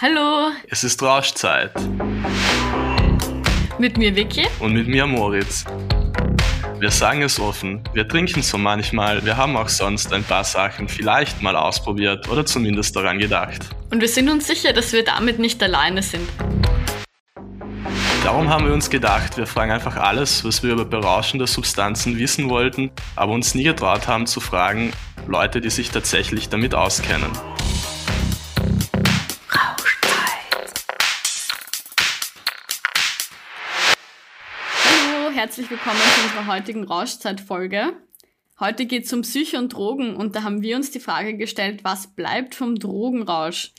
Hallo. Es ist Rauschzeit. Mit mir Vicky. Und mit mir Moritz. Wir sagen es offen, wir trinken so manchmal, wir haben auch sonst ein paar Sachen vielleicht mal ausprobiert oder zumindest daran gedacht. Und wir sind uns sicher, dass wir damit nicht alleine sind. Darum haben wir uns gedacht, wir fragen einfach alles, was wir über berauschende Substanzen wissen wollten, aber uns nie getraut haben zu fragen, Leute, die sich tatsächlich damit auskennen. Herzlich willkommen zu unserer heutigen Rauschzeit-Folge. Heute geht es um Psyche und Drogen und da haben wir uns die Frage gestellt, was bleibt vom Drogenrausch?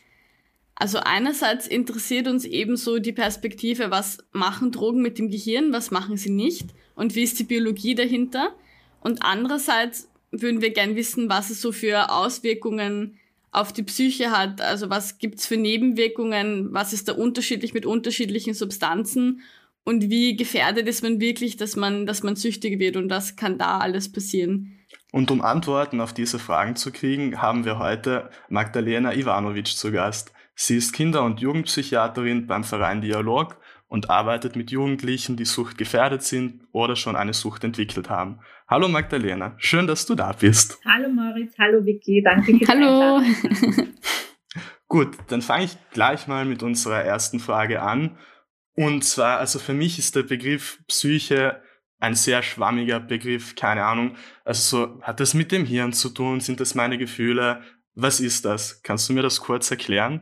Also einerseits interessiert uns ebenso die Perspektive, was machen Drogen mit dem Gehirn, was machen sie nicht und wie ist die Biologie dahinter. Und andererseits würden wir gern wissen, was es so für Auswirkungen auf die Psyche hat. Also was gibt's für Nebenwirkungen, was ist da unterschiedlich mit unterschiedlichen Substanzen und wie gefährdet ist man wirklich, dass man, dass man süchtig wird und was kann da alles passieren. Und um Antworten auf diese Fragen zu kriegen, haben wir heute Magdalena Ivanovic zu Gast. Sie ist Kinder- und Jugendpsychiaterin beim Verein Dialog und arbeitet mit Jugendlichen, die suchtgefährdet sind oder schon eine Sucht entwickelt haben. Hallo Magdalena, schön, dass du da bist. Hallo Moritz, hallo Vicky, danke für Hallo. Gut, dann fange ich gleich mal mit unserer ersten Frage an. Und zwar, also für mich ist der Begriff Psyche ein sehr schwammiger Begriff, keine Ahnung. Also so, hat das mit dem Hirn zu tun? Sind das meine Gefühle? Was ist das? Kannst du mir das kurz erklären?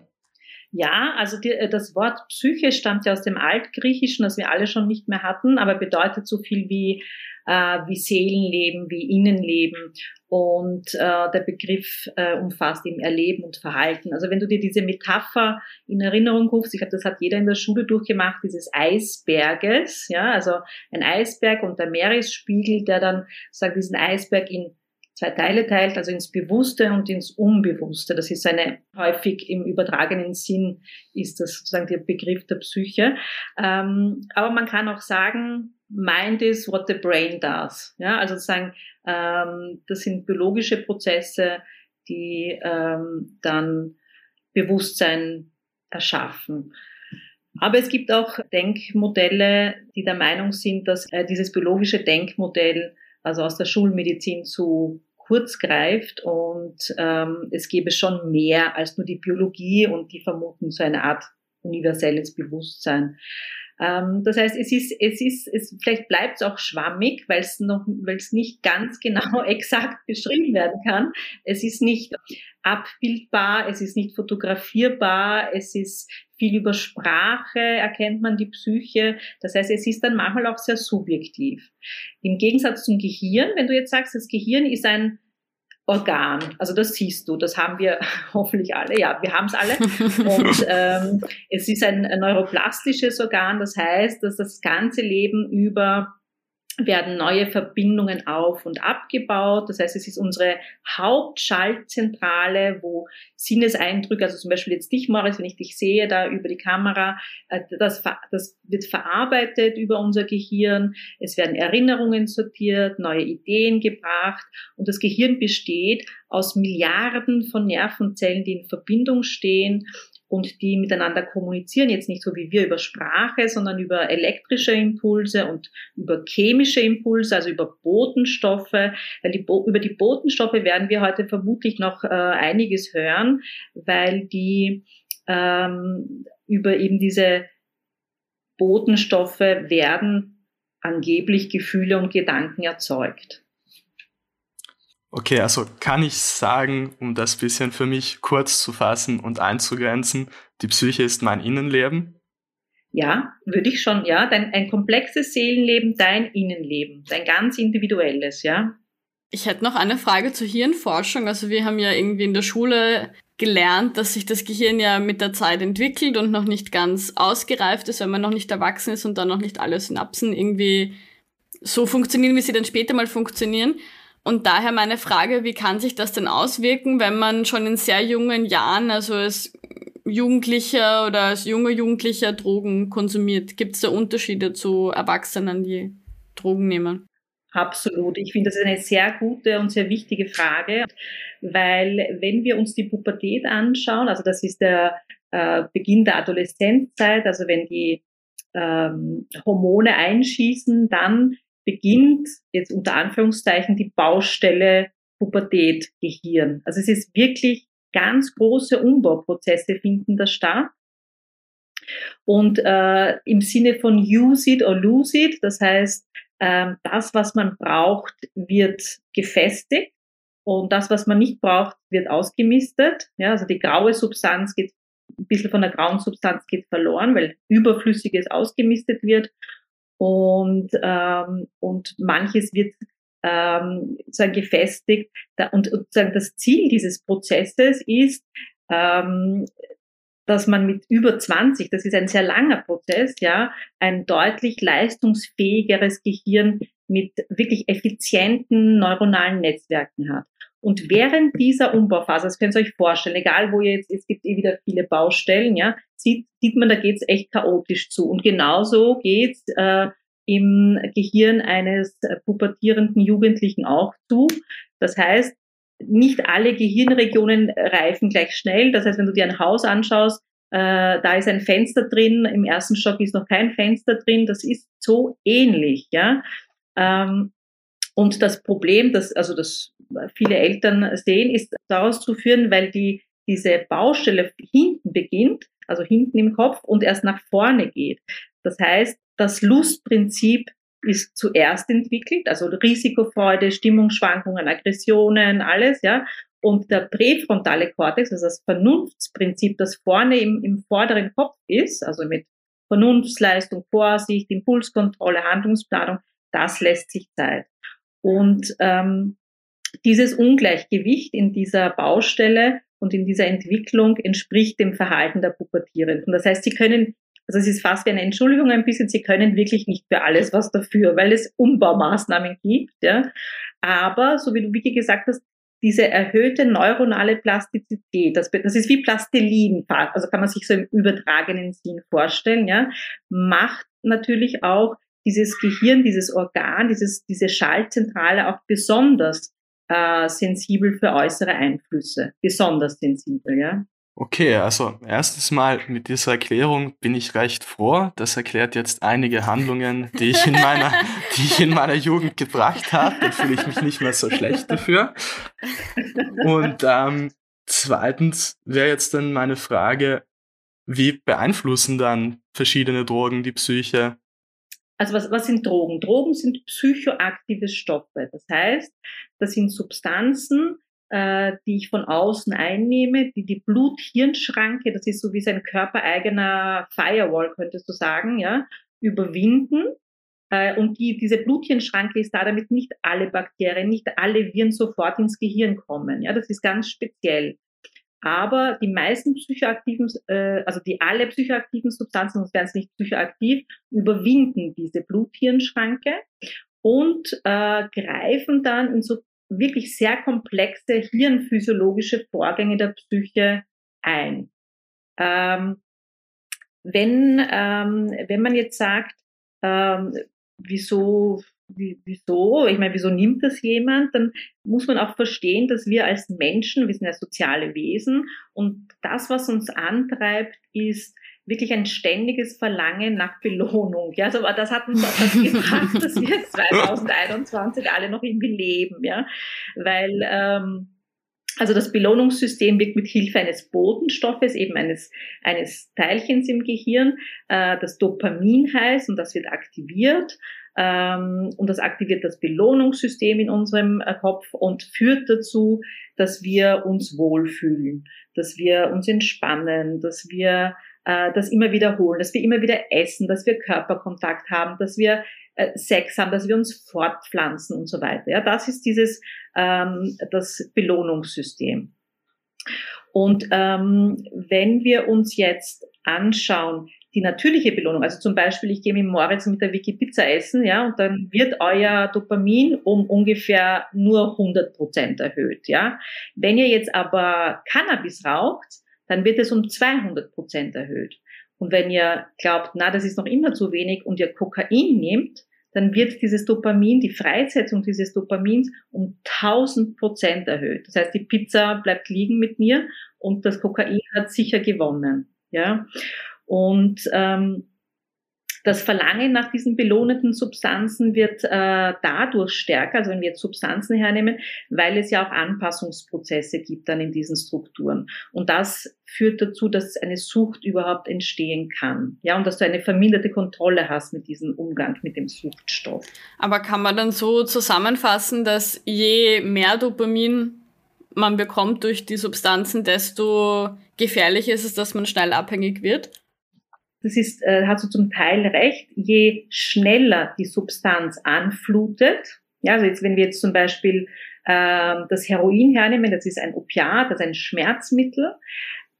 Ja, also die, äh, das Wort Psyche stammt ja aus dem Altgriechischen, das wir alle schon nicht mehr hatten, aber bedeutet so viel wie, äh, wie Seelenleben, wie Innenleben. Und äh, der Begriff äh, umfasst eben Erleben und Verhalten. Also wenn du dir diese Metapher in Erinnerung rufst, ich glaube, das hat jeder in der Schule durchgemacht, dieses Eisberges, ja, also ein Eisberg und der Meeresspiegel, der dann sagt, diesen Eisberg in zwei Teile teilt, also ins Bewusste und ins Unbewusste. Das ist eine häufig im übertragenen Sinn ist das sozusagen der Begriff der Psyche. Ähm, aber man kann auch sagen, Mind is what the brain does. Ja, also sozusagen, ähm, das sind biologische Prozesse, die ähm, dann Bewusstsein erschaffen. Aber es gibt auch Denkmodelle, die der Meinung sind, dass äh, dieses biologische Denkmodell also aus der Schulmedizin zu kurz greift und ähm, es gäbe schon mehr als nur die Biologie und die vermuten so eine Art universelles Bewusstsein. Ähm, das heißt, es ist, es ist, es, vielleicht bleibt es auch schwammig, weil es noch, weil es nicht ganz genau exakt beschrieben werden kann. Es ist nicht abbildbar, es ist nicht fotografierbar, es ist viel über Sprache erkennt man die Psyche. Das heißt, es ist dann manchmal auch sehr subjektiv. Im Gegensatz zum Gehirn, wenn du jetzt sagst, das Gehirn ist ein Organ. Also das siehst du, das haben wir hoffentlich alle. Ja, wir haben es alle. Und ähm, es ist ein, ein neuroplastisches Organ, das heißt, dass das ganze Leben über werden neue Verbindungen auf und abgebaut. Das heißt, es ist unsere Hauptschaltzentrale, wo Sinneseindrücke, also zum Beispiel jetzt dich, Morris, wenn ich dich sehe, da über die Kamera, äh, das, das wird verarbeitet über unser Gehirn. Es werden Erinnerungen sortiert, neue Ideen gebracht und das Gehirn besteht aus Milliarden von Nervenzellen, die in Verbindung stehen und die miteinander kommunizieren, jetzt nicht so wie wir über Sprache, sondern über elektrische Impulse und über chemische Impulse, also über Botenstoffe. Weil die, über die Botenstoffe werden wir heute vermutlich noch äh, einiges hören, weil die ähm, über eben diese Botenstoffe werden angeblich Gefühle und Gedanken erzeugt. Okay, also kann ich sagen, um das bisschen für mich kurz zu fassen und einzugrenzen, die Psyche ist mein Innenleben? Ja, würde ich schon, ja. Dein, ein komplexes Seelenleben, dein Innenleben, dein ganz individuelles, ja. Ich hätte noch eine Frage zur Hirnforschung. Also wir haben ja irgendwie in der Schule gelernt, dass sich das Gehirn ja mit der Zeit entwickelt und noch nicht ganz ausgereift ist, wenn man noch nicht erwachsen ist und dann noch nicht alle Synapsen irgendwie so funktionieren, wie sie dann später mal funktionieren. Und daher meine Frage, wie kann sich das denn auswirken, wenn man schon in sehr jungen Jahren, also als Jugendlicher oder als junger Jugendlicher Drogen konsumiert? Gibt es da Unterschiede zu Erwachsenen, die Drogen nehmen? Absolut. Ich finde, das ist eine sehr gute und sehr wichtige Frage, weil wenn wir uns die Pubertät anschauen, also das ist der äh, Beginn der Adoleszenzzeit, also wenn die ähm, Hormone einschießen, dann beginnt jetzt unter Anführungszeichen die Baustelle Pubertät, Gehirn. Also es ist wirklich ganz große Umbauprozesse finden da statt. Und äh, im Sinne von use it or lose it, das heißt, äh, das, was man braucht, wird gefestigt und das, was man nicht braucht, wird ausgemistet. Ja, also die graue Substanz geht, ein bisschen von der grauen Substanz geht verloren, weil Überflüssiges ausgemistet wird und, ähm, und manches wird ähm, sozusagen gefestigt. Und, und sozusagen das Ziel dieses Prozesses ist, ähm, dass man mit über 20, das ist ein sehr langer Prozess, ja, ein deutlich leistungsfähigeres Gehirn mit wirklich effizienten neuronalen Netzwerken hat. Und während dieser Umbauphase, das könnt ihr euch vorstellen, egal wo ihr jetzt, es gibt eh wieder viele Baustellen, ja, sieht, sieht man, da geht's echt chaotisch zu. Und genauso geht's äh, im Gehirn eines pubertierenden Jugendlichen auch zu. Das heißt, nicht alle Gehirnregionen reifen gleich schnell. Das heißt, wenn du dir ein Haus anschaust, äh, da ist ein Fenster drin, im ersten Stock ist noch kein Fenster drin. Das ist so ähnlich, ja. Ähm, und das Problem, das also das viele Eltern sehen, ist daraus zu führen, weil die diese Baustelle hinten beginnt, also hinten im Kopf und erst nach vorne geht. Das heißt, das Lustprinzip ist zuerst entwickelt, also Risikofreude, Stimmungsschwankungen, Aggressionen, alles, ja. Und der präfrontale Kortex, also das Vernunftsprinzip, das vorne im, im vorderen Kopf ist, also mit Vernunftsleistung, Vorsicht, Impulskontrolle, Handlungsplanung, das lässt sich Zeit. Und ähm, dieses Ungleichgewicht in dieser Baustelle und in dieser Entwicklung entspricht dem Verhalten der Pubertierenden. Das heißt, sie können also es ist fast wie eine Entschuldigung ein bisschen, sie können wirklich nicht für alles was dafür, weil es Umbaumaßnahmen gibt. Ja. Aber, so wie du Vicky gesagt hast, diese erhöhte neuronale Plastizität, das, das ist wie Plastilin, also kann man sich so im übertragenen Sinn vorstellen, ja, macht natürlich auch dieses Gehirn, dieses Organ, dieses, diese Schaltzentrale auch besonders äh, sensibel für äußere Einflüsse, besonders sensibel, ja. Okay, also erstens mal mit dieser Erklärung bin ich recht froh. Das erklärt jetzt einige Handlungen, die ich in meiner, die ich in meiner Jugend gebracht habe. Da fühle ich mich nicht mehr so schlecht dafür. Und ähm, zweitens wäre jetzt dann meine Frage, wie beeinflussen dann verschiedene Drogen die Psyche? Also was, was sind Drogen? Drogen sind psychoaktive Stoffe. Das heißt, das sind Substanzen, äh, die ich von außen einnehme, die die Blut-Hirn-Schranke, das ist so wie sein körpereigener Firewall, könntest du sagen, ja, überwinden. Äh, und die, diese Blut-Hirn-Schranke ist da, damit nicht alle Bakterien, nicht alle Viren sofort ins Gehirn kommen. Ja, das ist ganz speziell. Aber die meisten psychoaktiven, äh, also die alle psychoaktiven Substanzen, sonst wären es nicht psychoaktiv, überwinden diese Blut-Hirn-Schranke und äh, greifen dann in so wirklich sehr komplexe hirnphysiologische Vorgänge der Psyche ein. Ähm, wenn, ähm, wenn man jetzt sagt, ähm, wieso, wieso, ich meine, wieso nimmt das jemand, dann muss man auch verstehen, dass wir als Menschen, wir sind ja soziale Wesen und das, was uns antreibt, ist wirklich ein ständiges Verlangen nach Belohnung. Ja, also das hat uns auch dazu gebracht, dass wir 2021 alle noch irgendwie leben, ja, weil ähm, also das Belohnungssystem wird mit Hilfe eines Botenstoffes, eben eines, eines Teilchens im Gehirn, äh, das Dopamin heißt, und das wird aktiviert. Ähm, und das aktiviert das Belohnungssystem in unserem äh, Kopf und führt dazu, dass wir uns wohlfühlen, dass wir uns entspannen, dass wir äh, das immer wiederholen, dass wir immer wieder essen, dass wir Körperkontakt haben, dass wir äh, Sex haben, dass wir uns fortpflanzen und so weiter. Ja, das ist dieses ähm, das Belohnungssystem. Und ähm, wenn wir uns jetzt anschauen, die natürliche Belohnung, also zum Beispiel, ich gehe mit Moritz mit der Wiki Pizza essen, ja, und dann wird euer Dopamin um ungefähr nur 100 Prozent erhöht, ja. Wenn ihr jetzt aber Cannabis raucht, dann wird es um 200 Prozent erhöht. Und wenn ihr glaubt, na, das ist noch immer zu wenig und ihr Kokain nehmt, dann wird dieses Dopamin, die Freisetzung dieses Dopamins um 1000 Prozent erhöht. Das heißt, die Pizza bleibt liegen mit mir und das Kokain hat sicher gewonnen. Ja, und ähm, das Verlangen nach diesen belohnenden Substanzen wird äh, dadurch stärker, also wenn wir jetzt Substanzen hernehmen, weil es ja auch Anpassungsprozesse gibt dann in diesen Strukturen. Und das führt dazu, dass eine Sucht überhaupt entstehen kann. Ja, und dass du eine verminderte Kontrolle hast mit diesem Umgang mit dem Suchtstoff. Aber kann man dann so zusammenfassen, dass je mehr Dopamin man bekommt durch die Substanzen, desto gefährlicher ist es, dass man schnell abhängig wird? Das ist, äh, hast du zum Teil recht, je schneller die Substanz anflutet, ja, also jetzt, wenn wir jetzt zum Beispiel äh, das Heroin hernehmen, das ist ein Opiat, das ist ein Schmerzmittel,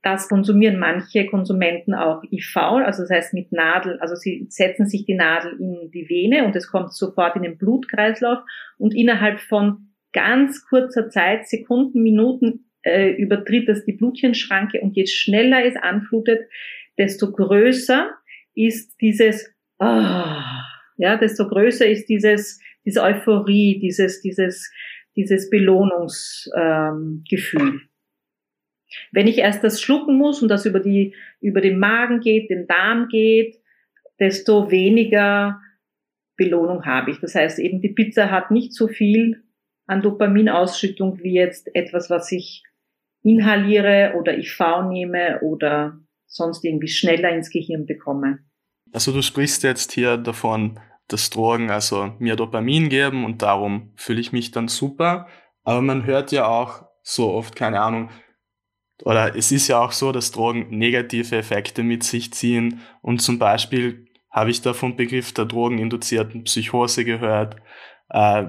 das konsumieren manche Konsumenten auch IV, also das heißt mit Nadel, also sie setzen sich die Nadel in die Vene und es kommt sofort in den Blutkreislauf und innerhalb von ganz kurzer Zeit, Sekunden, Minuten, äh, übertritt das die Blutchenschranke und je schneller es anflutet, desto größer ist dieses, ah, ja, desto größer ist dieses, diese Euphorie, dieses, dieses, dieses Belohnungsgefühl. Ähm, Wenn ich erst das schlucken muss und das über die, über den Magen geht, den Darm geht, desto weniger Belohnung habe ich. Das heißt eben, die Pizza hat nicht so viel an Dopaminausschüttung wie jetzt etwas, was ich inhaliere oder IV nehme oder sonst irgendwie schneller ins Gehirn bekomme. Also du sprichst jetzt hier davon, dass Drogen also mir Dopamin geben und darum fühle ich mich dann super. Aber man hört ja auch so oft, keine Ahnung, oder es ist ja auch so, dass Drogen negative Effekte mit sich ziehen. Und zum Beispiel habe ich da vom Begriff der drogeninduzierten Psychose gehört. Äh,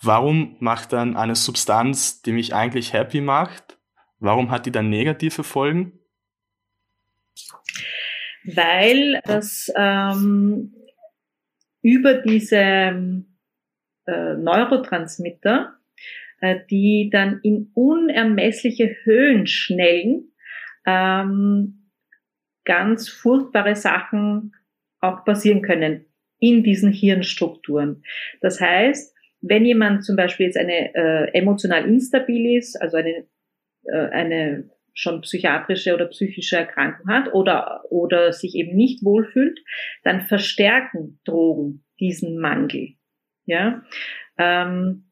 warum macht dann eine Substanz, die mich eigentlich happy macht, warum hat die dann negative Folgen? Weil das ähm, über diese äh, Neurotransmitter, äh, die dann in unermessliche Höhen schnellen, ähm, ganz furchtbare Sachen auch passieren können in diesen Hirnstrukturen. Das heißt, wenn jemand zum Beispiel jetzt eine äh, emotional instabil ist, also eine, äh, eine schon psychiatrische oder psychische Erkrankung hat oder, oder sich eben nicht wohlfühlt, dann verstärken Drogen diesen Mangel. Ja, ähm,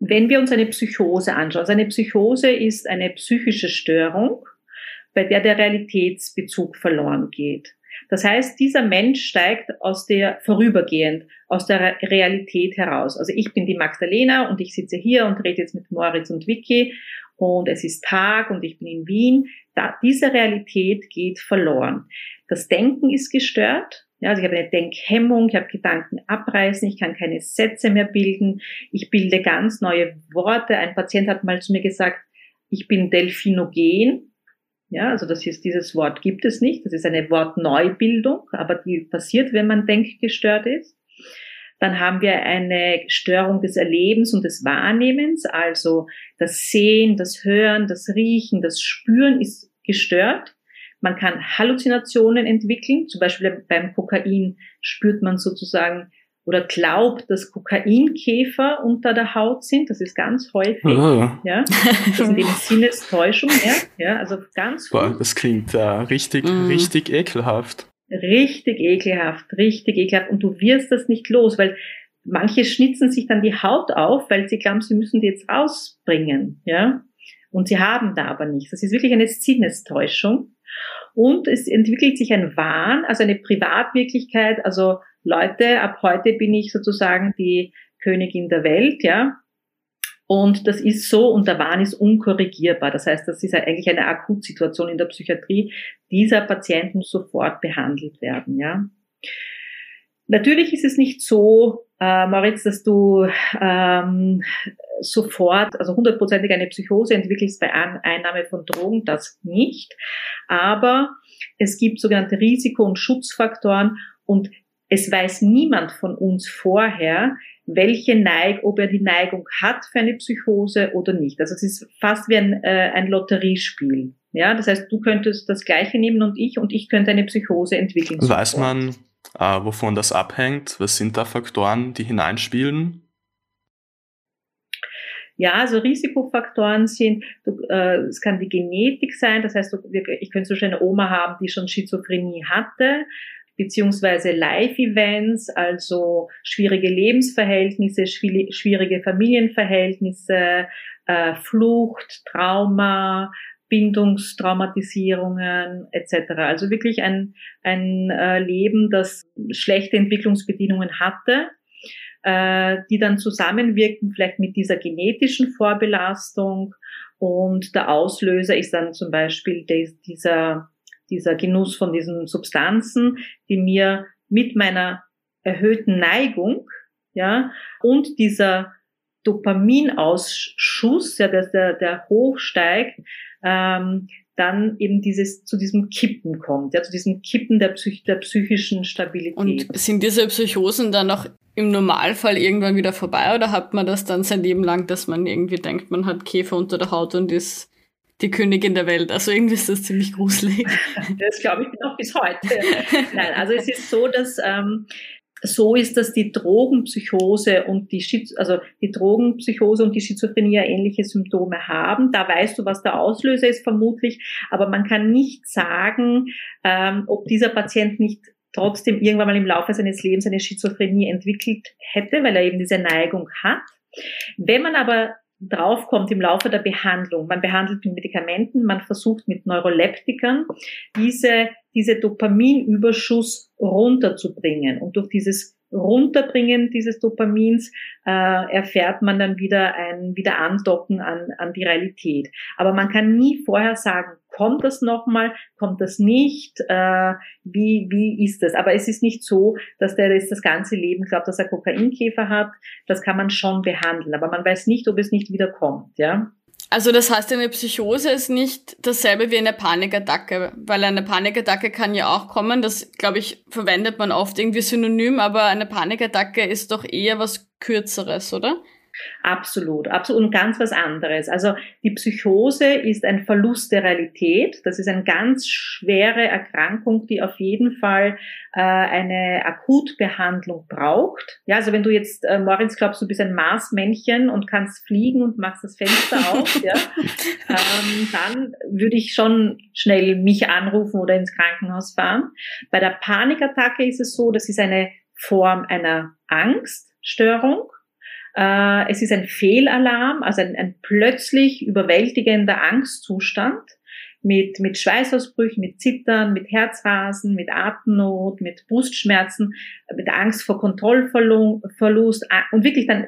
wenn wir uns eine Psychose anschauen, also eine Psychose ist eine psychische Störung, bei der der Realitätsbezug verloren geht. Das heißt, dieser Mensch steigt aus der vorübergehend aus der Realität heraus. Also ich bin die Magdalena und ich sitze hier und rede jetzt mit Moritz und Vicky und es ist Tag und ich bin in Wien. Da, diese Realität geht verloren. Das Denken ist gestört. Ja, also ich habe eine Denkhemmung, ich habe Gedanken abreißen, ich kann keine Sätze mehr bilden, ich bilde ganz neue Worte. Ein Patient hat mal zu mir gesagt, ich bin delphinogen. Ja, also das ist dieses Wort gibt es nicht. Das ist eine Wortneubildung, aber die passiert, wenn man denkgestört ist. Dann haben wir eine Störung des Erlebens und des Wahrnehmens, also das Sehen, das Hören, das Riechen, das Spüren ist gestört. Man kann Halluzinationen entwickeln, zum Beispiel beim Kokain spürt man sozusagen oder glaubt, dass Kokainkäfer unter der Haut sind. Das ist ganz häufig. Oh. Ja, das sind eben Sinnestäuschungen. Ja, ja also ganz. Boah, das klingt äh, richtig, mm. richtig ekelhaft richtig ekelhaft, richtig ekelhaft. Und du wirst das nicht los, weil manche schnitzen sich dann die Haut auf, weil sie glauben, sie müssen die jetzt rausbringen, ja. Und sie haben da aber nichts. Das ist wirklich eine Sinnestäuschung. Und es entwickelt sich ein Wahn, also eine Privatwirklichkeit. Also Leute, ab heute bin ich sozusagen die Königin der Welt, ja. Und das ist so und der Wahn ist unkorrigierbar. Das heißt, das ist eigentlich eine Akutsituation in der Psychiatrie. Dieser Patient muss sofort behandelt werden, ja. Natürlich ist es nicht so, äh, Moritz, dass du ähm, sofort, also hundertprozentig eine Psychose entwickelst bei An Einnahme von Drogen, das nicht. Aber es gibt sogenannte Risiko- und Schutzfaktoren und es weiß niemand von uns vorher, welche Neig, ob er die Neigung hat für eine Psychose oder nicht. Also es ist fast wie ein, äh, ein Lotteriespiel. Ja, das heißt, du könntest das Gleiche nehmen und ich und ich könnte eine Psychose entwickeln. Weiß sofort. man, äh, wovon das abhängt? Was sind da Faktoren, die hineinspielen? Ja, also Risikofaktoren sind, du, äh, es kann die Genetik sein, das heißt, du, ich könnte so eine Oma haben, die schon Schizophrenie hatte, beziehungsweise Live-Events, also schwierige Lebensverhältnisse, schwierige Familienverhältnisse, äh, Flucht, Trauma, Bindungstraumatisierungen etc. Also wirklich ein, ein äh, Leben, das schlechte Entwicklungsbedingungen hatte, äh, die dann zusammenwirken vielleicht mit dieser genetischen Vorbelastung und der Auslöser ist dann zum Beispiel dieser, dieser Genuss von diesen Substanzen, die mir mit meiner erhöhten Neigung ja, und dieser Dopaminausschuss, ja, der, der, der hochsteigt, ähm, dann eben dieses zu diesem Kippen kommt, ja, zu diesem Kippen der, Psych der psychischen Stabilität. Und sind diese Psychosen dann auch im Normalfall irgendwann wieder vorbei oder hat man das dann sein Leben lang, dass man irgendwie denkt, man hat Käfer unter der Haut und ist die Königin der Welt. Also irgendwie ist das ziemlich gruselig. Das glaube ich noch bis heute. Nein, also es ist so, dass ähm, so ist, dass die Drogenpsychose und die Schiz also die Drogenpsychose und die Schizophrenie ähnliche Symptome haben. Da weißt du, was der Auslöser ist vermutlich, aber man kann nicht sagen, ähm, ob dieser Patient nicht trotzdem irgendwann mal im Laufe seines Lebens eine Schizophrenie entwickelt hätte, weil er eben diese Neigung hat. Wenn man aber draufkommt im Laufe der Behandlung. Man behandelt mit Medikamenten, man versucht mit Neuroleptikern diese, diese Dopaminüberschuss runterzubringen. Und durch dieses Runterbringen dieses Dopamins äh, erfährt man dann wieder ein wieder Andocken an, an die Realität. Aber man kann nie vorher sagen, kommt das nochmal, kommt das nicht, äh, wie, wie ist das? Aber es ist nicht so, dass der das, das ganze Leben glaubt, dass er Kokainkäfer hat. Das kann man schon behandeln, aber man weiß nicht, ob es nicht wieder kommt, ja. Also das heißt, eine Psychose ist nicht dasselbe wie eine Panikattacke, weil eine Panikattacke kann ja auch kommen, das glaube ich verwendet man oft irgendwie synonym, aber eine Panikattacke ist doch eher was Kürzeres, oder? Absolut, absolut und ganz was anderes. Also die Psychose ist ein Verlust der Realität. Das ist eine ganz schwere Erkrankung, die auf jeden Fall äh, eine Akutbehandlung braucht. Ja, also wenn du jetzt, äh, Moritz, glaubst, du bist ein Marsmännchen und kannst fliegen und machst das Fenster auf, ja, ähm, dann würde ich schon schnell mich anrufen oder ins Krankenhaus fahren. Bei der Panikattacke ist es so, das ist eine Form einer Angststörung äh, es ist ein Fehlalarm, also ein, ein plötzlich überwältigender Angstzustand mit, mit Schweißausbrüchen, mit Zittern, mit Herzrasen, mit Atemnot, mit Brustschmerzen, mit Angst vor Kontrollverlust und wirklich dann,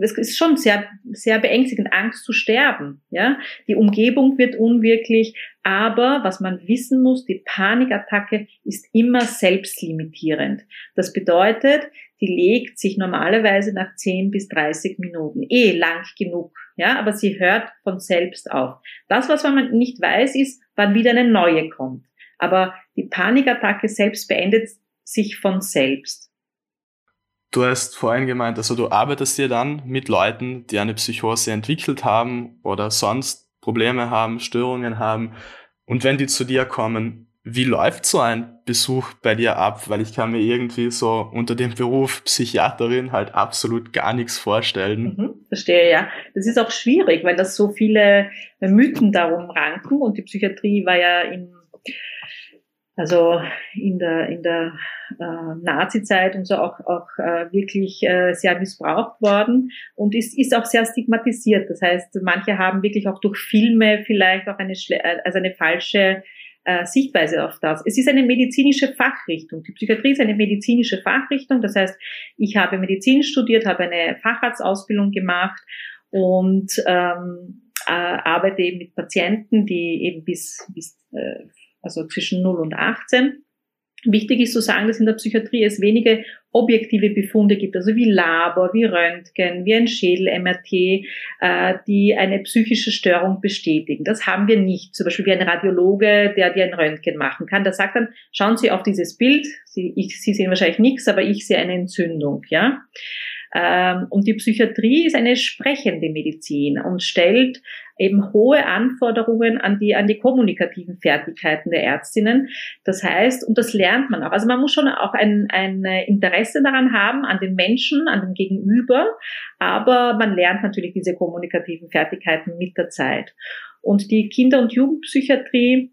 es ist schon sehr, sehr beängstigend, Angst zu sterben, ja. Die Umgebung wird unwirklich, aber was man wissen muss, die Panikattacke ist immer selbstlimitierend. Das bedeutet, die legt sich normalerweise nach 10 bis 30 Minuten. Eh lang genug, ja, aber sie hört von selbst auf. Das, was man nicht weiß, ist, wann wieder eine neue kommt. Aber die Panikattacke selbst beendet sich von selbst. Du hast vorhin gemeint, also du arbeitest dir dann mit Leuten, die eine Psychose entwickelt haben oder sonst Probleme haben, Störungen haben. Und wenn die zu dir kommen, wie läuft so ein Besuch bei dir ab? Weil ich kann mir irgendwie so unter dem Beruf Psychiaterin halt absolut gar nichts vorstellen. Mhm, verstehe, ja. Das ist auch schwierig, weil das so viele Mythen darum ranken und die Psychiatrie war ja in, also in der, in der äh, Nazi-Zeit und so auch, auch äh, wirklich äh, sehr missbraucht worden und ist, ist auch sehr stigmatisiert. Das heißt, manche haben wirklich auch durch Filme vielleicht auch eine, also eine falsche äh, Sichtweise auf das. Es ist eine medizinische Fachrichtung. Die Psychiatrie ist eine medizinische Fachrichtung. Das heißt, ich habe Medizin studiert, habe eine Facharztausbildung gemacht und ähm, äh, arbeite eben mit Patienten, die eben bis, bis äh, also zwischen 0 und 18 Wichtig ist zu sagen, dass in der Psychiatrie es wenige objektive Befunde gibt, also wie Labor, wie Röntgen, wie ein Schädel-MRT, äh, die eine psychische Störung bestätigen. Das haben wir nicht. Zum Beispiel wie ein Radiologe, der dir ein Röntgen machen kann. Der sagt dann, schauen Sie auf dieses Bild, Sie, ich, Sie sehen wahrscheinlich nichts, aber ich sehe eine Entzündung. Ja. Ähm, und die Psychiatrie ist eine sprechende Medizin und stellt eben hohe Anforderungen an die, an die kommunikativen Fertigkeiten der Ärztinnen. Das heißt, und das lernt man auch. Also man muss schon auch ein, ein Interesse daran haben, an den Menschen, an dem Gegenüber, aber man lernt natürlich diese kommunikativen Fertigkeiten mit der Zeit. Und die Kinder- und Jugendpsychiatrie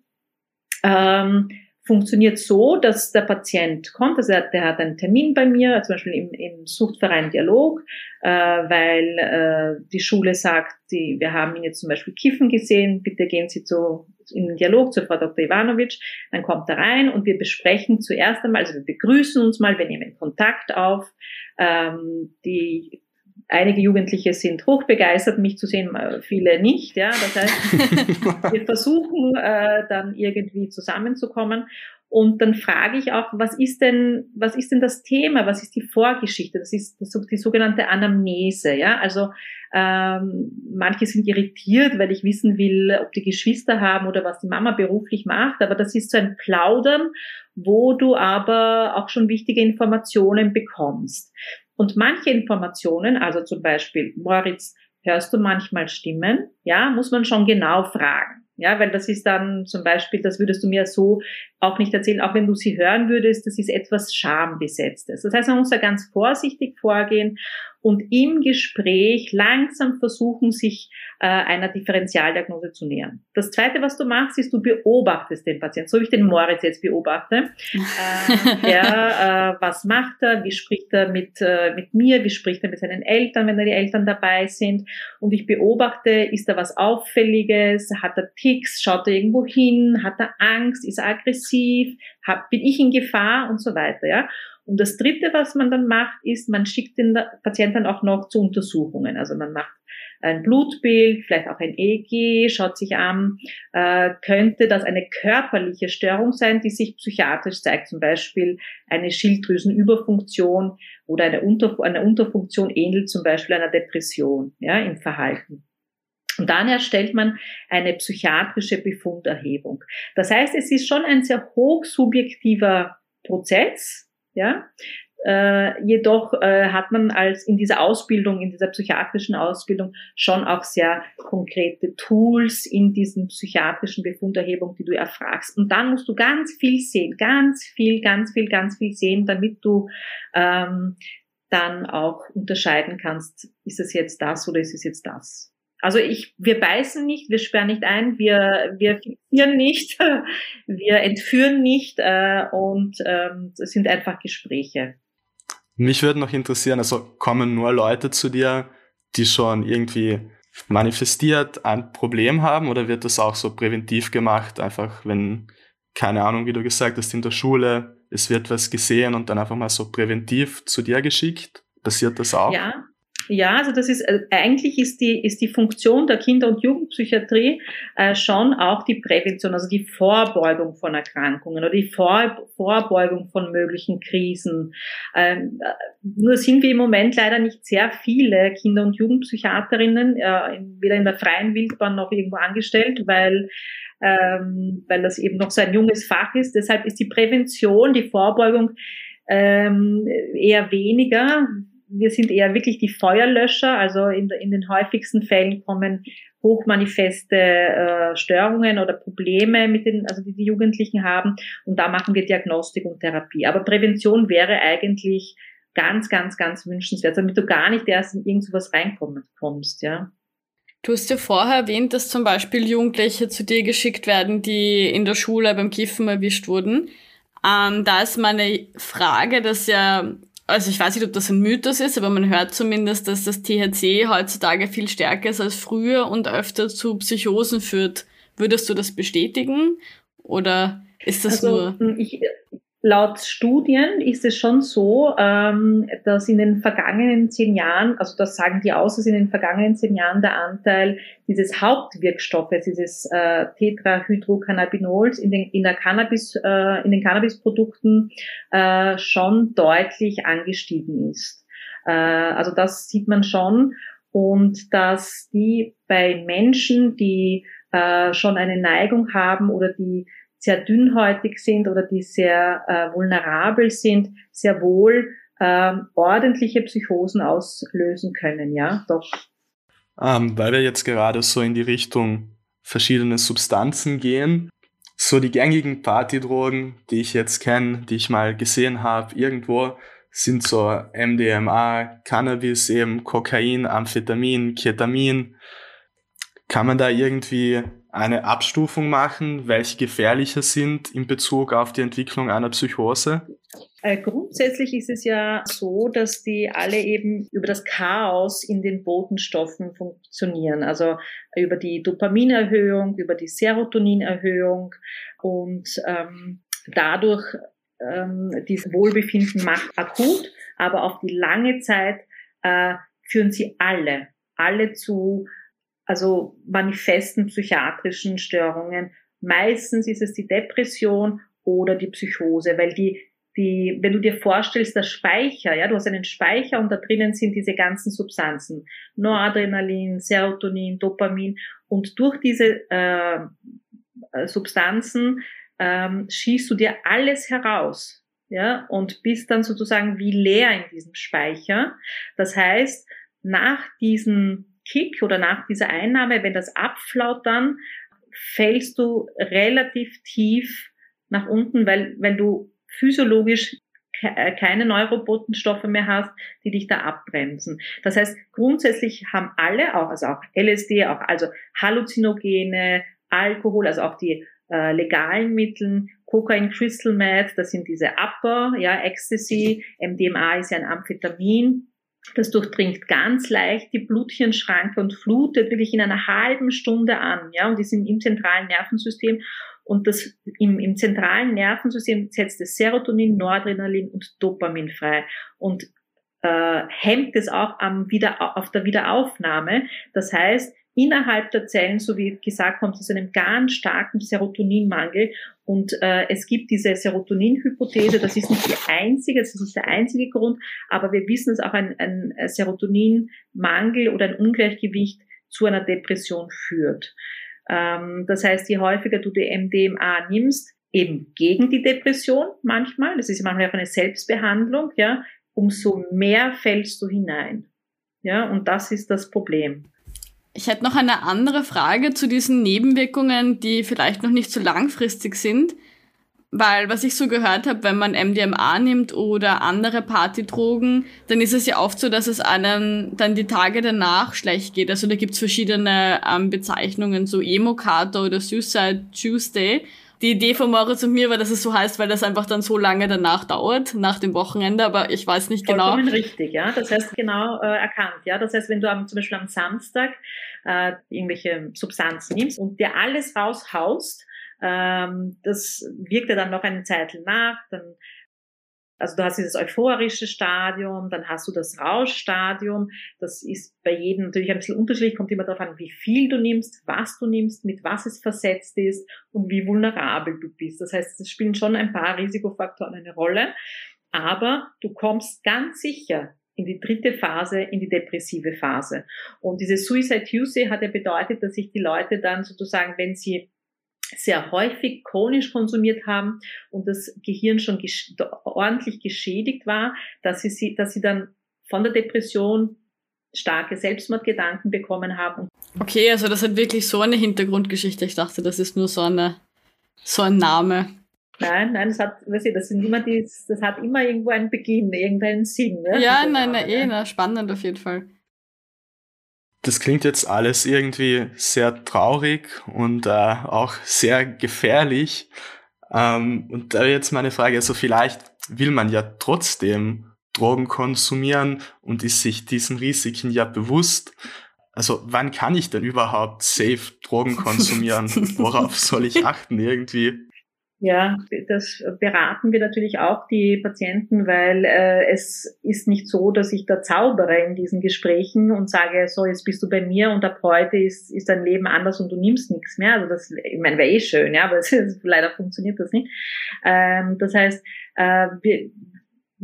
ähm, funktioniert so, dass der Patient kommt, also der hat einen Termin bei mir, zum Beispiel im, im Suchtverein Dialog, äh, weil äh, die Schule sagt, die, wir haben ihn jetzt zum Beispiel kiffen gesehen, bitte gehen Sie zu, in den Dialog zu Frau Dr. Ivanovic, dann kommt er rein und wir besprechen zuerst einmal, also wir begrüßen uns mal, wir nehmen Kontakt auf, ähm, die Einige Jugendliche sind hochbegeistert, mich zu sehen, äh, viele nicht. Ja, das heißt, wir versuchen äh, dann irgendwie zusammenzukommen. Und dann frage ich auch, was ist denn, was ist denn das Thema? Was ist die Vorgeschichte? Das ist die sogenannte Anamnese. Ja, also ähm, manche sind irritiert, weil ich wissen will, ob die Geschwister haben oder was die Mama beruflich macht. Aber das ist so ein Plaudern, wo du aber auch schon wichtige Informationen bekommst. Und manche Informationen, also zum Beispiel, Moritz, hörst du manchmal Stimmen? Ja, muss man schon genau fragen. Ja, weil das ist dann zum Beispiel, das würdest du mir so auch nicht erzählen, auch wenn du sie hören würdest, das ist etwas Schambesetztes. Das heißt, man muss da ganz vorsichtig vorgehen und im Gespräch langsam versuchen, sich äh, einer Differentialdiagnose zu nähern. Das Zweite, was du machst, ist, du beobachtest den Patienten, so wie ich den Moritz jetzt beobachte. Äh, der, äh, was macht er, wie spricht er mit, äh, mit mir, wie spricht er mit seinen Eltern, wenn da die Eltern dabei sind. Und ich beobachte, ist da was Auffälliges, hat er Ticks, schaut er irgendwo hin, hat er Angst, ist er aggressiv, hab, bin ich in Gefahr und so weiter. Ja? Und das Dritte, was man dann macht, ist, man schickt den Patienten auch noch zu Untersuchungen. Also man macht ein Blutbild, vielleicht auch ein EEG, schaut sich an, äh, könnte das eine körperliche Störung sein, die sich psychiatrisch zeigt, zum Beispiel eine Schilddrüsenüberfunktion oder eine, Unter eine Unterfunktion ähnelt zum Beispiel einer Depression ja, im Verhalten. Und dann erstellt man eine psychiatrische Befunderhebung. Das heißt, es ist schon ein sehr hochsubjektiver Prozess, ja. Äh, jedoch äh, hat man als in dieser Ausbildung, in dieser psychiatrischen Ausbildung schon auch sehr konkrete Tools in diesen psychiatrischen Befunderhebung, die du erfragst. Und dann musst du ganz viel sehen, ganz viel, ganz viel, ganz viel sehen, damit du ähm, dann auch unterscheiden kannst, ist es jetzt das oder ist es jetzt das. Also ich, wir beißen nicht, wir sperren nicht ein, wir, wir fixieren nicht, wir entführen nicht äh, und ähm, es sind einfach Gespräche. Mich würde noch interessieren, also kommen nur Leute zu dir, die schon irgendwie manifestiert ein Problem haben oder wird das auch so präventiv gemacht, einfach wenn, keine Ahnung, wie du gesagt hast, in der Schule, es wird was gesehen und dann einfach mal so präventiv zu dir geschickt? Passiert das auch? Ja, ja, also das ist äh, eigentlich ist die ist die Funktion der Kinder- und Jugendpsychiatrie äh, schon auch die Prävention, also die Vorbeugung von Erkrankungen oder die Vor Vorbeugung von möglichen Krisen. Ähm, äh, nur sind wir im Moment leider nicht sehr viele Kinder- und Jugendpsychiaterinnen, äh, weder in der freien Wildbahn noch irgendwo angestellt, weil ähm, weil das eben noch so ein junges Fach ist. Deshalb ist die Prävention, die Vorbeugung ähm, eher weniger wir sind eher wirklich die Feuerlöscher. Also in, in den häufigsten Fällen kommen hochmanifeste äh, Störungen oder Probleme mit den, also die die Jugendlichen haben. Und da machen wir Diagnostik und Therapie. Aber Prävention wäre eigentlich ganz, ganz, ganz wünschenswert, damit du gar nicht erst in irgend sowas reinkommst, ja. Du hast ja vorher erwähnt, dass zum Beispiel Jugendliche zu dir geschickt werden, die in der Schule beim Kiffen erwischt wurden. Ähm, da ist meine Frage, dass ja also ich weiß nicht, ob das ein Mythos ist, aber man hört zumindest, dass das THC heutzutage viel stärker ist als früher und öfter zu Psychosen führt. Würdest du das bestätigen? Oder ist das also, nur. Ich, Laut Studien ist es schon so, ähm, dass in den vergangenen zehn Jahren, also das sagen die aus, dass in den vergangenen zehn Jahren der Anteil dieses Hauptwirkstoffes, dieses äh, Tetrahydrocannabinols in den, in der Cannabis, äh, in den Cannabisprodukten äh, schon deutlich angestiegen ist. Also das sieht man schon und dass die bei Menschen, die schon eine Neigung haben oder die sehr dünnhäutig sind oder die sehr äh, vulnerabel sind, sehr wohl äh, ordentliche Psychosen auslösen können, ja, doch. Ähm, weil wir jetzt gerade so in die Richtung verschiedene Substanzen gehen, so die gängigen Partydrogen, die ich jetzt kenne, die ich mal gesehen habe, irgendwo, sind so MDMA, Cannabis, eben Kokain, Amphetamin, Ketamin. Kann man da irgendwie eine Abstufung machen, welche gefährlicher sind in Bezug auf die Entwicklung einer Psychose? Äh, grundsätzlich ist es ja so, dass die alle eben über das Chaos in den Botenstoffen funktionieren. Also über die Dopaminerhöhung, über die Serotoninerhöhung und ähm, dadurch ähm, dieses Wohlbefinden macht akut, aber auf die lange Zeit äh, führen sie alle, alle zu also manifesten psychiatrischen Störungen. Meistens ist es die Depression oder die Psychose, weil die, die, wenn du dir vorstellst, der Speicher, ja, du hast einen Speicher und da drinnen sind diese ganzen Substanzen, Noradrenalin, Serotonin, Dopamin und durch diese äh, Substanzen ähm, schießt du dir alles heraus, ja, und bist dann sozusagen wie leer in diesem Speicher. Das heißt, nach diesen Kick oder nach dieser Einnahme, wenn das abflaut dann, fällst du relativ tief nach unten, weil, weil du physiologisch äh, keine Neurobotenstoffe mehr hast, die dich da abbremsen. Das heißt, grundsätzlich haben alle auch, also auch LSD, auch also Halluzinogene, Alkohol, also auch die äh, legalen Mittel, Cocaine, Crystal Meth, das sind diese Upper, ja, Ecstasy, MDMA ist ja ein Amphetamin, das durchdringt ganz leicht die Blutchenschranke und flutet wirklich in einer halben Stunde an. Ja, und die sind im zentralen Nervensystem. Und das im, im zentralen Nervensystem setzt es Serotonin, Noradrenalin und Dopamin frei und äh, hemmt es auch am wieder, auf der Wiederaufnahme. Das heißt, innerhalb der Zellen, so wie gesagt, kommt es zu einem ganz starken Serotoninmangel. Und äh, es gibt diese Serotonin-Hypothese, das ist nicht die einzige, das ist nicht der einzige Grund, aber wir wissen, dass auch ein, ein Serotoninmangel oder ein Ungleichgewicht zu einer Depression führt. Ähm, das heißt, je häufiger du die MDMA nimmst, eben gegen die Depression manchmal, das ist manchmal auch eine Selbstbehandlung, ja, umso mehr fällst du hinein. Ja, und das ist das Problem. Ich hätte noch eine andere Frage zu diesen Nebenwirkungen, die vielleicht noch nicht so langfristig sind. Weil was ich so gehört habe, wenn man MDMA nimmt oder andere Partydrogen, dann ist es ja oft so, dass es einem dann die Tage danach schlecht geht. Also da gibt's verschiedene ähm, Bezeichnungen, so Emo-Kater oder Suicide Tuesday. Die Idee von Moritz und mir war, dass es so heißt, weil das einfach dann so lange danach dauert, nach dem Wochenende, aber ich weiß nicht genau. Vollkommen richtig, ja. Das heißt genau äh, erkannt, ja. Das heißt, wenn du am, zum Beispiel am Samstag äh, irgendwelche Substanzen nimmst und dir alles raushaust, ähm, das wirkt ja dann noch eine Zeit nach, dann also du hast dieses euphorische Stadium, dann hast du das Rauschstadium. Das ist bei jedem natürlich ein bisschen unterschiedlich, kommt immer darauf an, wie viel du nimmst, was du nimmst, mit was es versetzt ist und wie vulnerabel du bist. Das heißt, es spielen schon ein paar Risikofaktoren eine Rolle, aber du kommst ganz sicher in die dritte Phase, in die depressive Phase. Und diese Suicide Tuesday hat ja bedeutet, dass sich die Leute dann sozusagen, wenn sie sehr häufig chronisch konsumiert haben und das Gehirn schon ges ordentlich geschädigt war, dass sie, dass sie dann von der Depression starke Selbstmordgedanken bekommen haben. Okay, also das hat wirklich so eine Hintergrundgeschichte. Ich dachte, das ist nur so eine so ein Name. Nein, nein, das hat, weiß ich, das sind immer die, das hat immer irgendwo einen Beginn, irgendeinen Sinn. Ne? Ja, nein, nein, eh, na, spannend auf jeden Fall. Das klingt jetzt alles irgendwie sehr traurig und äh, auch sehr gefährlich. Ähm, und da jetzt meine Frage, also vielleicht will man ja trotzdem Drogen konsumieren und ist sich diesen Risiken ja bewusst. Also wann kann ich denn überhaupt safe Drogen konsumieren? Worauf soll ich achten irgendwie? Ja, das beraten wir natürlich auch die Patienten, weil äh, es ist nicht so, dass ich da zaubere in diesen Gesprächen und sage, so jetzt bist du bei mir und ab heute ist, ist dein Leben anders und du nimmst nichts mehr. Also das, ich meine, wäre eh schön, ja, aber es, leider funktioniert das nicht. Ähm, das heißt, äh, wir,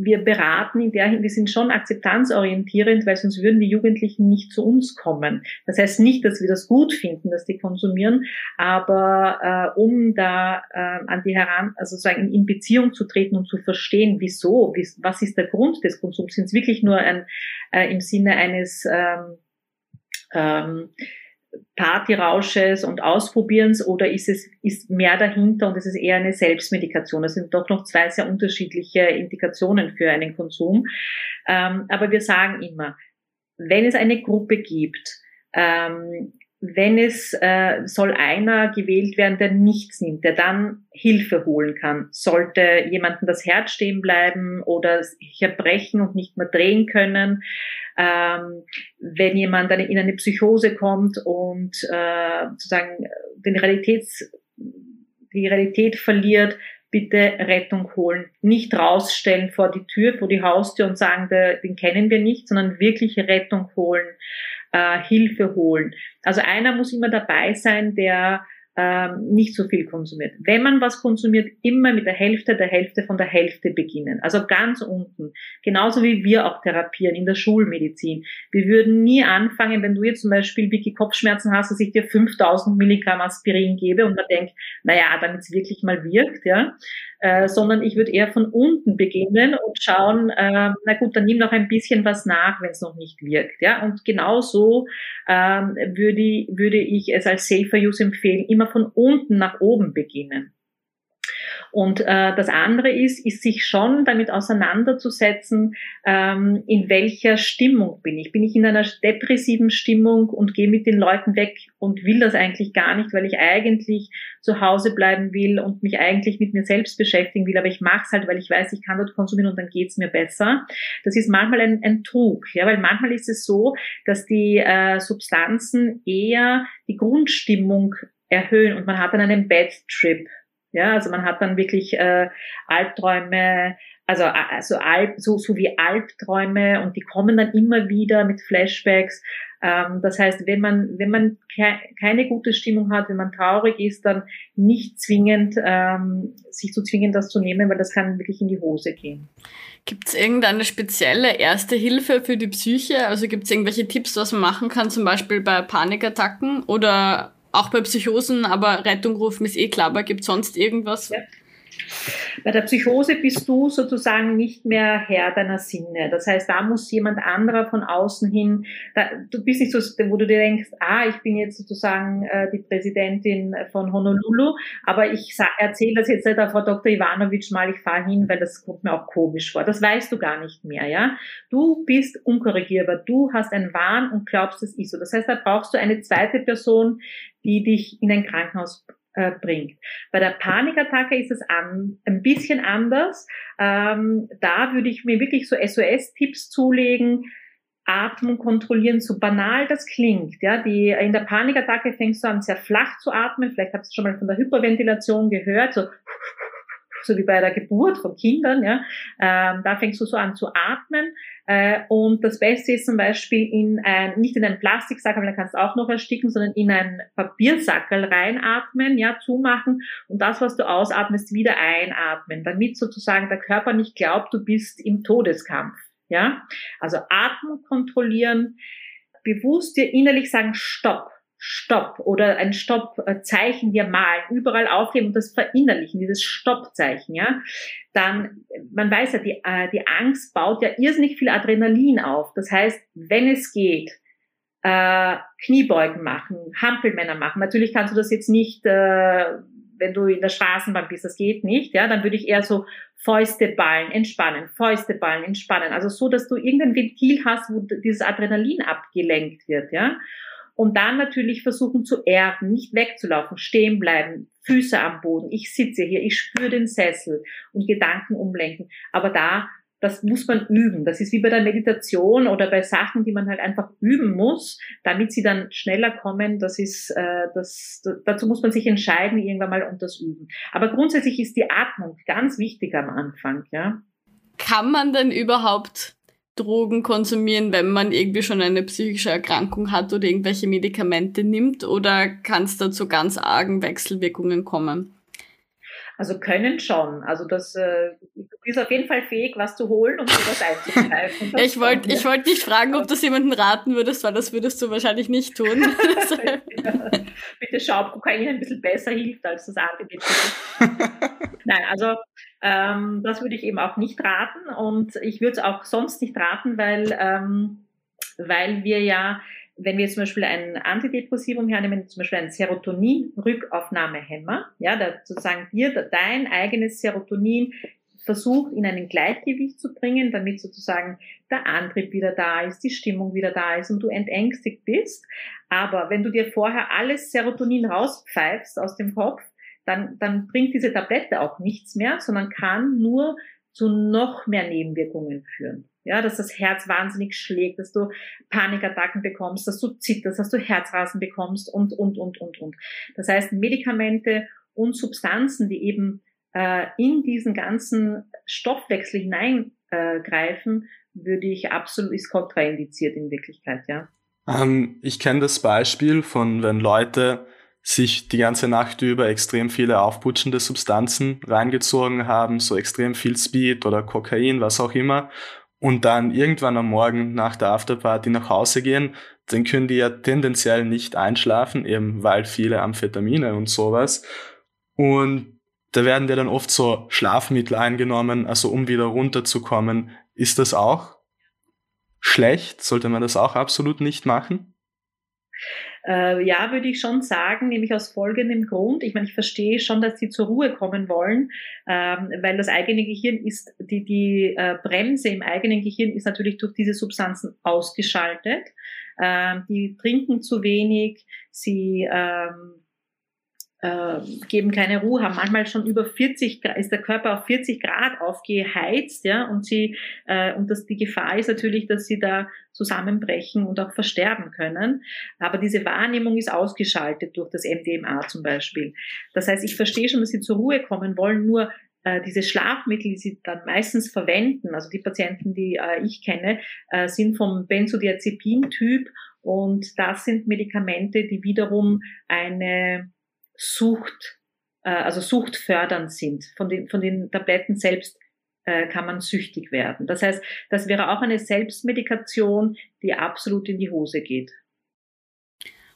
wir beraten in der wir sind schon akzeptanzorientierend, weil sonst würden die Jugendlichen nicht zu uns kommen. Das heißt nicht, dass wir das gut finden, dass die konsumieren, aber äh, um da äh, an die heran, also sagen in Beziehung zu treten und zu verstehen, wieso, wie, was ist der Grund des Konsums, sind es wirklich nur ein äh, im Sinne eines ähm, ähm, Partyrausches und Ausprobierens oder ist es ist mehr dahinter und es ist eher eine Selbstmedikation? Das sind doch noch zwei sehr unterschiedliche Indikationen für einen Konsum. Ähm, aber wir sagen immer, wenn es eine Gruppe gibt, ähm, wenn es äh, soll einer gewählt werden, der nichts nimmt, der dann Hilfe holen kann. Sollte jemandem das Herz stehen bleiben oder sich erbrechen und nicht mehr drehen können, ähm, wenn jemand in eine Psychose kommt und äh, sozusagen den Realitäts, die Realität verliert, bitte Rettung holen. Nicht rausstellen vor die Tür, vor die Haustür und sagen, den kennen wir nicht, sondern wirklich Rettung holen äh, Hilfe holen. Also einer muss immer dabei sein, der ähm, nicht so viel konsumiert. Wenn man was konsumiert, immer mit der Hälfte der Hälfte von der Hälfte beginnen. Also ganz unten. Genauso wie wir auch therapieren in der Schulmedizin. Wir würden nie anfangen, wenn du jetzt zum Beispiel Vicky Kopfschmerzen hast, dass ich dir 5000 Milligramm Aspirin gebe und man denkt, naja, damit es wirklich mal wirkt, ja. Äh, sondern ich würde eher von unten beginnen und schauen, äh, na gut, dann nimm noch ein bisschen was nach, wenn es noch nicht wirkt, ja. Und genauso ähm, würde, würde ich es als Safer Use empfehlen, immer von unten nach oben beginnen. Und äh, das andere ist, ist sich schon damit auseinanderzusetzen, ähm, in welcher Stimmung bin ich. Bin ich in einer depressiven Stimmung und gehe mit den Leuten weg und will das eigentlich gar nicht, weil ich eigentlich zu Hause bleiben will und mich eigentlich mit mir selbst beschäftigen will, aber ich mache es halt, weil ich weiß, ich kann dort konsumieren und dann geht's mir besser. Das ist manchmal ein, ein Trug, ja, weil manchmal ist es so, dass die äh, Substanzen eher die Grundstimmung erhöhen und man hat dann einen Bad Trip. Ja, also man hat dann wirklich äh, Albträume, also, also Alb, so, so wie Albträume und die kommen dann immer wieder mit Flashbacks. Ähm, das heißt, wenn man, wenn man ke keine gute Stimmung hat, wenn man traurig ist, dann nicht zwingend, ähm, sich zu zwingen, das zu nehmen, weil das kann wirklich in die Hose gehen. Gibt es irgendeine spezielle erste Hilfe für die Psyche? Also gibt es irgendwelche Tipps, was man machen kann, zum Beispiel bei Panikattacken oder auch bei Psychosen, aber Rettung rufen ist eh klar, aber gibt sonst irgendwas? Ja. Bei der Psychose bist du sozusagen nicht mehr Herr deiner Sinne. Das heißt, da muss jemand anderer von außen hin, da, du bist nicht so, wo du dir denkst, ah, ich bin jetzt sozusagen äh, die Präsidentin von Honolulu, aber ich erzähle das jetzt der Frau Dr. Ivanovic mal, ich fahre hin, weil das kommt mir auch komisch vor. Das weißt du gar nicht mehr, ja. Du bist unkorrigierbar. Du hast einen Wahn und glaubst, es ist so. Das heißt, da brauchst du eine zweite Person, die dich in ein Krankenhaus äh, bringt. Bei der Panikattacke ist es an, ein bisschen anders. Ähm, da würde ich mir wirklich so SOS-Tipps zulegen. Atmen kontrollieren, so banal das klingt. Ja, die, in der Panikattacke fängst du an, sehr flach zu atmen. Vielleicht hast du schon mal von der Hyperventilation gehört, so so wie bei der Geburt von Kindern, ja, ähm, da fängst du so an zu atmen. Äh, und das Beste ist zum Beispiel in ein, nicht in einen Plastiksackel, da kannst du auch noch ersticken, sondern in einen Papiersackel reinatmen, ja, zumachen und das, was du ausatmest, wieder einatmen, damit sozusagen der Körper nicht glaubt, du bist im Todeskampf, ja. Also Atmen kontrollieren, bewusst dir innerlich sagen, stopp Stopp oder ein Stoppzeichen dir malen, überall aufheben und das verinnerlichen, dieses Stoppzeichen, ja, dann, man weiß ja, die, äh, die Angst baut ja irrsinnig viel Adrenalin auf. Das heißt, wenn es geht, äh, Kniebeugen machen, Hampelmänner machen. Natürlich kannst du das jetzt nicht, äh, wenn du in der Straßenbahn bist, das geht nicht, ja, dann würde ich eher so Fäuste ballen, entspannen, Fäuste ballen, entspannen. Also so, dass du irgendein Ventil hast, wo dieses Adrenalin abgelenkt wird, ja. Und dann natürlich versuchen zu erden, nicht wegzulaufen, stehen bleiben, Füße am Boden. Ich sitze hier, ich spüre den Sessel und Gedanken umlenken. Aber da, das muss man üben. Das ist wie bei der Meditation oder bei Sachen, die man halt einfach üben muss, damit sie dann schneller kommen. Das ist, äh, das, dazu muss man sich entscheiden irgendwann mal und das üben. Aber grundsätzlich ist die Atmung ganz wichtig am Anfang, ja. Kann man denn überhaupt Drogen konsumieren, wenn man irgendwie schon eine psychische Erkrankung hat oder irgendwelche Medikamente nimmt oder kann es da zu ganz argen Wechselwirkungen kommen? Also können schon. Also das äh, du bist auf jeden Fall fähig, was zu holen und sowas einzugreifen. ich wollte ich wollte dich fragen, ob du das jemanden raten würdest, weil das würdest du wahrscheinlich nicht tun. ja. Bitte schau, ob Kokain ein bisschen besser hilft als das Antidepressivum. Nein, also ähm, das würde ich eben auch nicht raten und ich würde es auch sonst nicht raten, weil ähm, weil wir ja wenn wir zum Beispiel ein Antidepressivum hernehmen, zum Beispiel ein Serotonin-Rückaufnahmehemmer, ja, da sozusagen dir dein eigenes Serotonin versucht in einen Gleichgewicht zu bringen, damit sozusagen der Antrieb wieder da ist, die Stimmung wieder da ist und du entängstigt bist. Aber wenn du dir vorher alles Serotonin rauspfeifst aus dem Kopf, dann, dann bringt diese Tablette auch nichts mehr, sondern kann nur zu noch mehr Nebenwirkungen führen ja, dass das Herz wahnsinnig schlägt, dass du Panikattacken bekommst, dass du zitterst, dass du Herzrasen bekommst und, und, und, und, und. Das heißt, Medikamente und Substanzen, die eben äh, in diesen ganzen Stoffwechsel hineingreifen, würde ich absolut, ist kontraindiziert in Wirklichkeit, ja. Ähm, ich kenne das Beispiel von, wenn Leute sich die ganze Nacht über extrem viele aufputschende Substanzen reingezogen haben, so extrem viel Speed oder Kokain, was auch immer, und dann irgendwann am Morgen nach der Afterparty nach Hause gehen, dann können die ja tendenziell nicht einschlafen, eben weil viele Amphetamine und sowas. Und da werden dir dann oft so Schlafmittel eingenommen, also um wieder runterzukommen. Ist das auch schlecht? Sollte man das auch absolut nicht machen? Äh, ja, würde ich schon sagen, nämlich aus folgendem Grund. Ich meine, ich verstehe schon, dass sie zur Ruhe kommen wollen, ähm, weil das eigene Gehirn ist, die, die äh, Bremse im eigenen Gehirn ist natürlich durch diese Substanzen ausgeschaltet. Ähm, die trinken zu wenig, sie ähm, äh, geben keine Ruhe, haben manchmal schon über 40 Grad, ist der Körper auf 40 Grad aufgeheizt, ja, und sie, äh, und das, die Gefahr ist natürlich, dass sie da zusammenbrechen und auch versterben können. Aber diese Wahrnehmung ist ausgeschaltet durch das MDMA zum Beispiel. Das heißt, ich verstehe schon, dass sie zur Ruhe kommen wollen, nur äh, diese Schlafmittel, die sie dann meistens verwenden, also die Patienten, die äh, ich kenne, äh, sind vom Benzodiazepin-Typ und das sind Medikamente, die wiederum eine Sucht, äh, also suchtfördernd sind. Von den, von den Tabletten selbst äh, kann man süchtig werden. Das heißt, das wäre auch eine Selbstmedikation, die absolut in die Hose geht.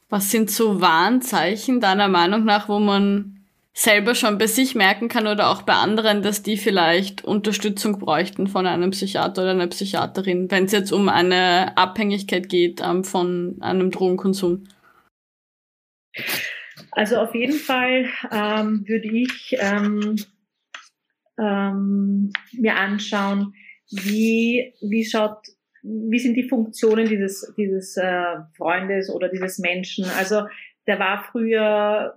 Was sind so Warnzeichen deiner Meinung nach, wo man selber schon bei sich merken kann oder auch bei anderen, dass die vielleicht Unterstützung bräuchten von einem Psychiater oder einer Psychiaterin, wenn es jetzt um eine Abhängigkeit geht ähm, von einem Drogenkonsum? Also auf jeden Fall ähm, würde ich ähm, ähm, mir anschauen, wie, wie schaut, wie sind die Funktionen dieses, dieses äh, Freundes oder dieses Menschen. Also der war früher,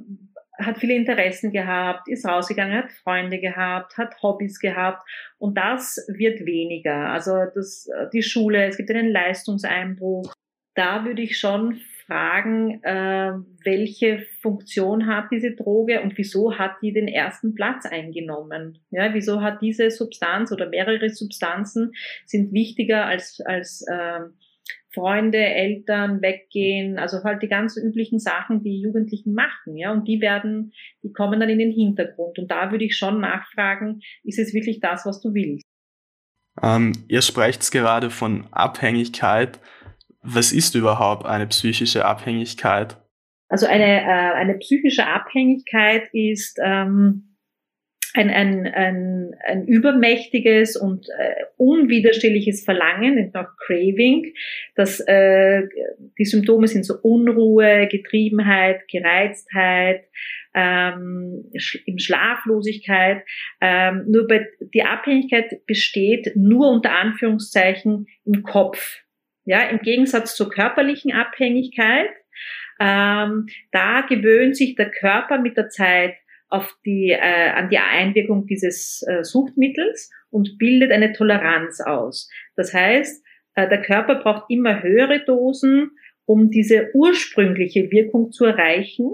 hat viele Interessen gehabt, ist rausgegangen, hat Freunde gehabt, hat Hobbys gehabt und das wird weniger. Also das, die Schule, es gibt einen Leistungseinbruch. Da würde ich schon fragen, äh, welche Funktion hat diese Droge und wieso hat die den ersten Platz eingenommen? Ja, wieso hat diese Substanz oder mehrere Substanzen sind wichtiger als, als äh, Freunde, Eltern, weggehen, also halt die ganz üblichen Sachen, die Jugendlichen machen, ja, und die werden, die kommen dann in den Hintergrund. Und da würde ich schon nachfragen, ist es wirklich das, was du willst? Ähm, ihr sprecht gerade von Abhängigkeit. Was ist überhaupt eine psychische Abhängigkeit? Also eine, äh, eine psychische Abhängigkeit ist ähm, ein, ein, ein, ein übermächtiges und äh, unwiderstehliches Verlangen, nennt auch Craving. Das, äh, die Symptome sind so Unruhe, Getriebenheit, Gereiztheit, ähm, im Schlaflosigkeit. Ähm, nur bei, die Abhängigkeit besteht nur unter Anführungszeichen im Kopf. Ja, im Gegensatz zur körperlichen Abhängigkeit, ähm, da gewöhnt sich der Körper mit der Zeit auf die, äh, an die Einwirkung dieses äh, Suchtmittels und bildet eine Toleranz aus. Das heißt, äh, der Körper braucht immer höhere Dosen, um diese ursprüngliche Wirkung zu erreichen.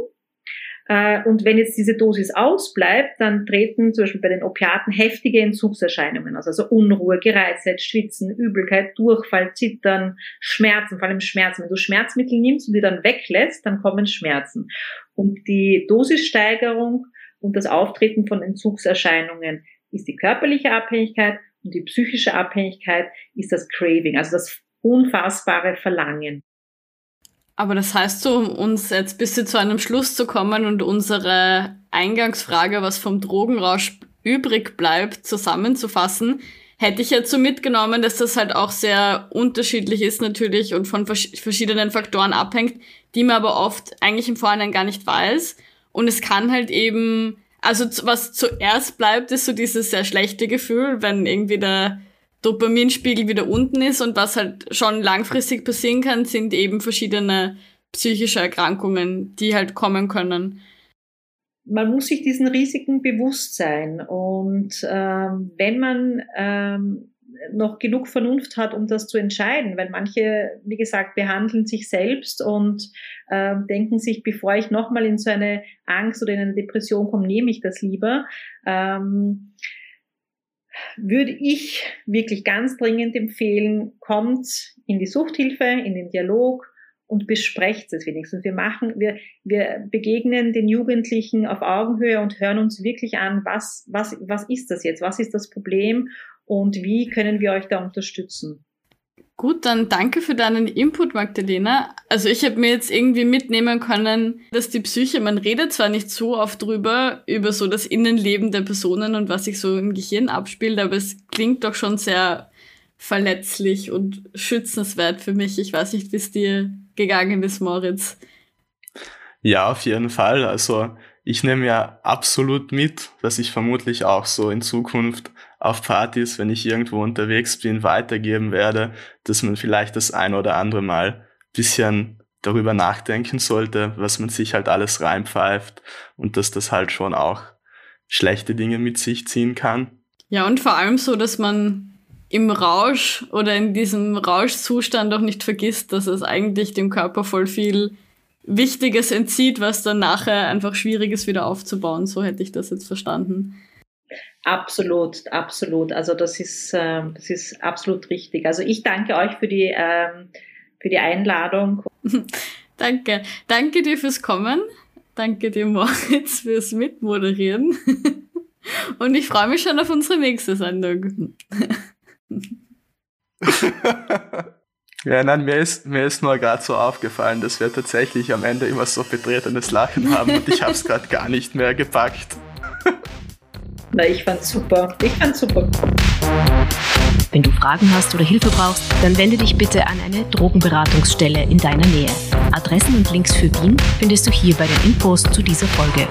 Äh, und wenn jetzt diese Dosis ausbleibt, dann treten zum Beispiel bei den Opiaten heftige Entzugserscheinungen aus, also Unruhe, Gereiztheit, Schwitzen, Übelkeit, Durchfall, Zittern, Schmerzen, vor allem Schmerzen. Wenn du Schmerzmittel nimmst und die dann weglässt, dann kommen Schmerzen. Und die Dosissteigerung und das Auftreten von Entzugserscheinungen ist die körperliche Abhängigkeit und die psychische Abhängigkeit ist das Craving, also das unfassbare Verlangen. Aber das heißt so, um uns jetzt bisschen zu einem Schluss zu kommen und unsere Eingangsfrage, was vom Drogenrausch übrig bleibt, zusammenzufassen, hätte ich jetzt so mitgenommen, dass das halt auch sehr unterschiedlich ist natürlich und von verschiedenen Faktoren abhängt, die man aber oft eigentlich im Vorhinein gar nicht weiß. Und es kann halt eben, also was zuerst bleibt, ist so dieses sehr schlechte Gefühl, wenn irgendwie der Dopaminspiegel wieder unten ist und was halt schon langfristig passieren kann, sind eben verschiedene psychische Erkrankungen, die halt kommen können man muss sich diesen Risiken bewusst sein. Und ähm, wenn man ähm, noch genug Vernunft hat, um das zu entscheiden, weil manche, wie gesagt, behandeln sich selbst und äh, denken sich, bevor ich nochmal in so eine Angst oder in eine Depression komme, nehme ich das lieber. Ähm, würde ich wirklich ganz dringend empfehlen, kommt in die Suchthilfe, in den Dialog, und besprecht es wenigstens. Wir machen, wir, wir begegnen den Jugendlichen auf Augenhöhe und hören uns wirklich an, was, was, was ist das jetzt? Was ist das Problem? Und wie können wir euch da unterstützen? Gut, dann danke für deinen Input, Magdalena. Also ich habe mir jetzt irgendwie mitnehmen können, dass die Psyche, man redet zwar nicht so oft drüber, über so das Innenleben der Personen und was sich so im Gehirn abspielt, aber es klingt doch schon sehr verletzlich und schützenswert für mich. Ich weiß nicht, wie es dir gegangen ist, Moritz. Ja, auf jeden Fall. Also ich nehme ja absolut mit, dass ich vermutlich auch so in Zukunft auf Partys, wenn ich irgendwo unterwegs bin, weitergeben werde, dass man vielleicht das ein oder andere Mal bisschen darüber nachdenken sollte, was man sich halt alles reinpfeift und dass das halt schon auch schlechte Dinge mit sich ziehen kann. Ja, und vor allem so, dass man im Rausch oder in diesem Rauschzustand auch nicht vergisst, dass es eigentlich dem Körper voll viel Wichtiges entzieht, was dann nachher einfach schwierig ist wieder aufzubauen. So hätte ich das jetzt verstanden. Absolut, absolut. Also das ist, äh, das ist absolut richtig. Also ich danke euch für die, ähm, für die Einladung. danke. Danke dir fürs Kommen. Danke dir, Moritz, fürs Mitmoderieren. Und ich freue mich schon auf unsere nächste Sendung. ja, nein, mir ist, mir ist nur gerade so aufgefallen, dass wir tatsächlich am Ende immer so betretenes Lachen haben und ich habe es gerade gar nicht mehr gepackt. Na, ich fand's super. Ich fand's super. Wenn du Fragen hast oder Hilfe brauchst, dann wende dich bitte an eine Drogenberatungsstelle in deiner Nähe. Adressen und Links für Wien findest du hier bei den Infos zu dieser Folge.